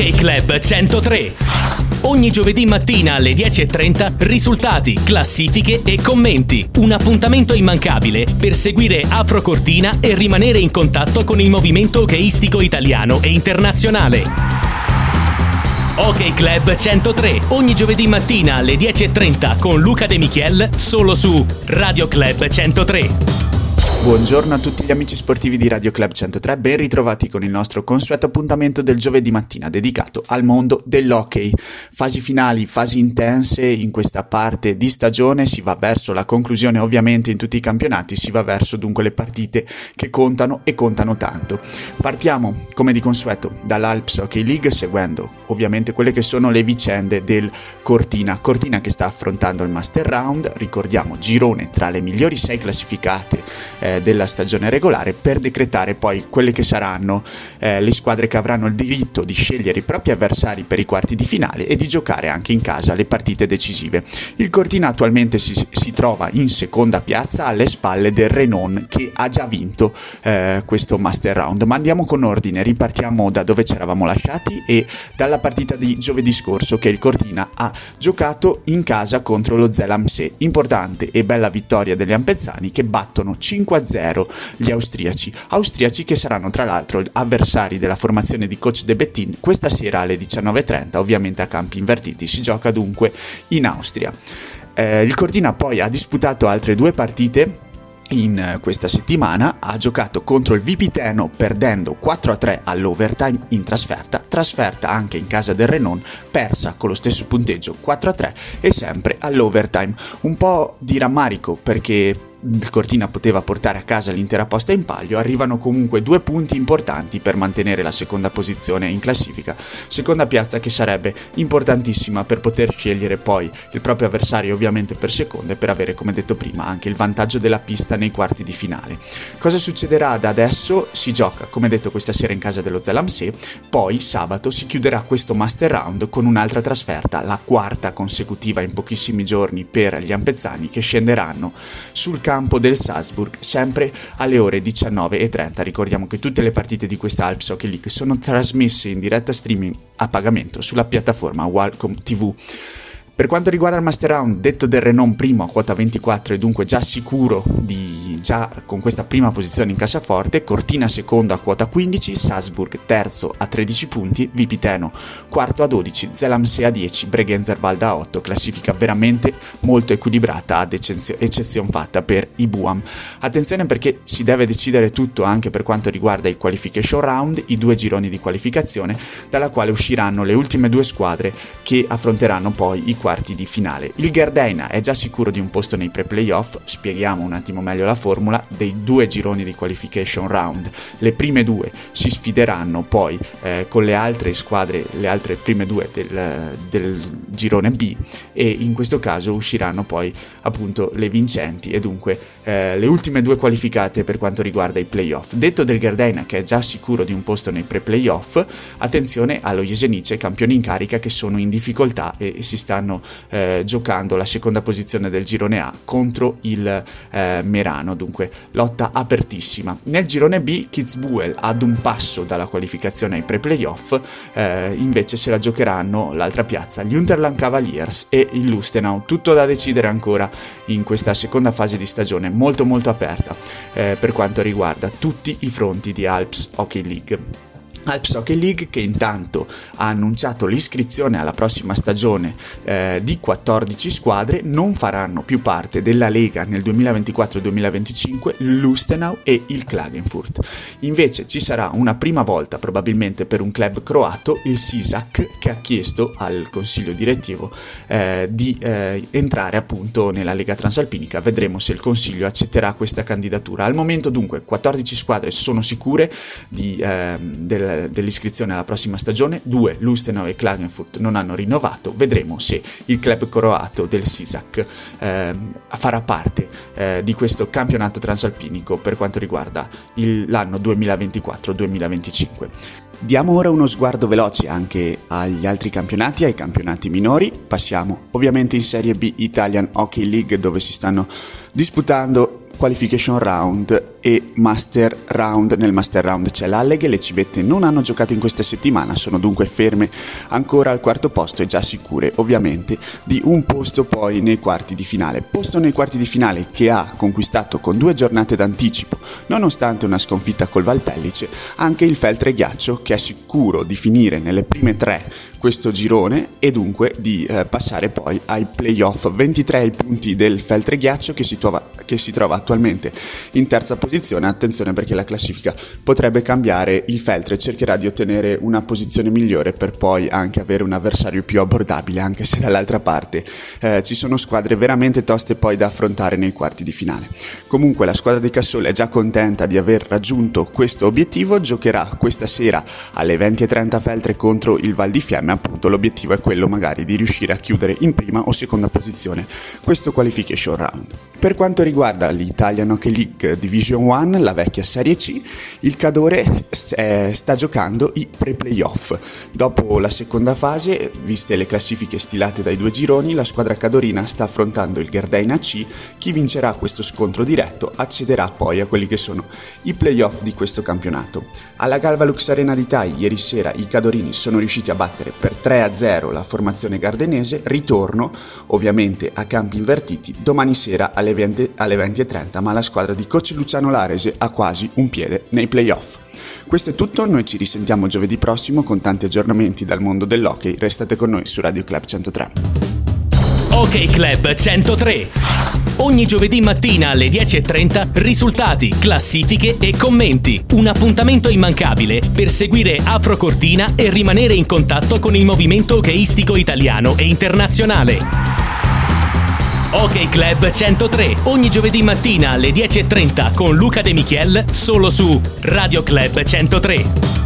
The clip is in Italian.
Ok Club 103. Ogni giovedì mattina alle 10.30 risultati, classifiche e commenti. Un appuntamento immancabile per seguire Afro Cortina e rimanere in contatto con il movimento hockeyistico italiano e internazionale. Ok Club 103, ogni giovedì mattina alle 10.30 con Luca De Michiel, solo su Radio Club 103. Buongiorno a tutti gli amici sportivi di Radio Club 103, ben ritrovati con il nostro consueto appuntamento del giovedì mattina dedicato al mondo dell'hockey. Fasi finali, fasi intense in questa parte di stagione, si va verso la conclusione ovviamente in tutti i campionati, si va verso dunque le partite che contano e contano tanto. Partiamo come di consueto dall'Alps Hockey League seguendo ovviamente quelle che sono le vicende del Cortina. Cortina che sta affrontando il Master Round, ricordiamo girone tra le migliori sei classificate. Eh, eh, della stagione regolare per decretare poi quelle che saranno eh, le squadre che avranno il diritto di scegliere i propri avversari per i quarti di finale e di giocare anche in casa le partite decisive. Il Cortina attualmente si, si trova in seconda piazza alle spalle del Renon che ha già vinto eh, questo Master Round. Ma andiamo con ordine, ripartiamo da dove ci eravamo lasciati e dalla partita di giovedì scorso che il Cortina ha giocato in casa contro lo Zelamse. Importante e bella vittoria degli Ampezzani che battono 5 0 gli austriaci. Austriaci che saranno tra l'altro avversari della formazione di coach De Bettin questa sera alle 19.30, ovviamente a campi invertiti. Si gioca dunque in Austria. Eh, il Cortina poi ha disputato altre due partite in questa settimana ha giocato contro il Vipiteno perdendo 4-3 all'overtime in trasferta, trasferta anche in casa del Renon, persa con lo stesso punteggio 4-3 e sempre all'overtime. Un po' di rammarico perché il Cortina poteva portare a casa l'intera posta in palio, arrivano comunque due punti importanti per mantenere la seconda posizione in classifica, seconda piazza che sarebbe importantissima per poter scegliere poi il proprio avversario ovviamente per seconda e per avere come detto prima anche il vantaggio della pista nei quarti di finale. Cosa succederà da adesso? Si gioca come detto questa sera in casa dello Zelamse, poi sabato si chiuderà questo Master Round con un'altra trasferta, la quarta consecutiva in pochissimi giorni per gli ampezzani che scenderanno sul campo campo del Salzburg, sempre alle ore 19.30. Ricordiamo che tutte le partite di questa Alps Hockey League sono trasmesse in diretta streaming a pagamento sulla piattaforma Walcom TV. Per quanto riguarda il Master Round, detto del Renault primo a quota 24 e dunque già sicuro di già con questa prima posizione in cassaforte, Cortina secondo a quota 15, Salzburg terzo a 13 punti, Vipiteno quarto a 12, Zelamse a 10, Bregenzerwald a 8, classifica veramente molto equilibrata ad eccezione fatta per i Buam. Attenzione perché si deve decidere tutto anche per quanto riguarda il qualification round, i due gironi di qualificazione, dalla quale usciranno le ultime due squadre che affronteranno poi i quarti di finale. Il Gardena è già sicuro di un posto nei pre-playoff, spieghiamo un attimo meglio la formula, dei due gironi di qualification round. Le prime due si sfideranno poi eh, con le altre squadre, le altre prime due del, del girone B e in questo caso usciranno poi appunto le vincenti e dunque eh, le ultime due qualificate per quanto riguarda i playoff. Detto del Gardena che è già sicuro di un posto nei pre-playoff, attenzione allo Jesenice, campioni in carica che sono in difficoltà e, e si stanno eh, giocando la seconda posizione del girone A contro il eh, Merano, dunque lotta apertissima. Nel girone B Kitzbühel ad un passo dalla qualificazione ai pre-playoff, eh, invece se la giocheranno l'altra piazza, gli Unterland Cavaliers e il Lustenau, tutto da decidere ancora in questa seconda fase di stagione molto molto aperta eh, per quanto riguarda tutti i fronti di Alps Hockey League. Alps Hockey League che intanto ha annunciato l'iscrizione alla prossima stagione eh, di 14 squadre non faranno più parte della Lega nel 2024-2025 Lustenau e il Klagenfurt. Invece ci sarà una prima volta probabilmente per un club croato, il Sisak, che ha chiesto al consiglio direttivo eh, di eh, entrare appunto nella Lega Transalpinica. Vedremo se il consiglio accetterà questa candidatura. Al momento dunque 14 squadre sono sicure di, ehm, del dell'iscrizione alla prossima stagione, due, Lustenau e Klagenfurt, non hanno rinnovato. Vedremo se il club croato del Sisak eh, farà parte eh, di questo campionato transalpinico per quanto riguarda il, l'anno 2024-2025. Diamo ora uno sguardo veloce anche agli altri campionati, ai campionati minori. Passiamo ovviamente in Serie B Italian Hockey League dove si stanno disputando Qualification Round e Master Round. Nel Master Round c'è l'Alleghe, le civette non hanno giocato in questa settimana, sono dunque ferme ancora al quarto posto e già sicure ovviamente di un posto poi nei quarti di finale. Posto nei quarti di finale che ha conquistato con due giornate d'anticipo, nonostante una sconfitta col Valpellice, anche il Feltre Ghiaccio che è sicuro di finire nelle prime tre questo girone e dunque di eh, passare poi ai playoff. 23 i punti del Feltre Ghiaccio che si, trova, che si trova attualmente in terza posizione. Attenzione perché la classifica potrebbe cambiare. Il Feltre cercherà di ottenere una posizione migliore per poi anche avere un avversario più abbordabile, anche se dall'altra parte eh, ci sono squadre veramente toste poi da affrontare nei quarti di finale. Comunque la squadra di Cassole è già contenta di aver raggiunto questo obiettivo, giocherà questa sera alle 20.30 Feltre contro il Val di Fiemme appunto l'obiettivo è quello magari di riuscire a chiudere in prima o seconda posizione questo qualification round. Per quanto riguarda l'Italian Hockey League Division 1, la vecchia Serie C, il Cadore eh, sta giocando i pre-playoff. Dopo la seconda fase, viste le classifiche stilate dai due gironi, la squadra cadorina sta affrontando il Gardena C. Chi vincerà questo scontro diretto accederà poi a quelli che sono i playoff di questo campionato. Alla Galvalux Arena di Tai ieri sera i cadorini sono riusciti a battere per 3-0 la formazione gardenese, ritorno ovviamente a campi invertiti domani sera alle 20, alle 20.30, ma la squadra di coach Luciano Larese ha quasi un piede nei playoff. Questo è tutto, noi ci risentiamo giovedì prossimo con tanti aggiornamenti dal mondo dell'hockey, restate con noi su Radio Club 103. Ok Club 103 Ogni giovedì mattina alle 10.30 risultati, classifiche e commenti. Un appuntamento immancabile per seguire Afro Cortina e rimanere in contatto con il movimento hockeyistico italiano e internazionale. Ok Club 103, ogni giovedì mattina alle 10.30 con Luca De Michiel solo su Radio Club 103.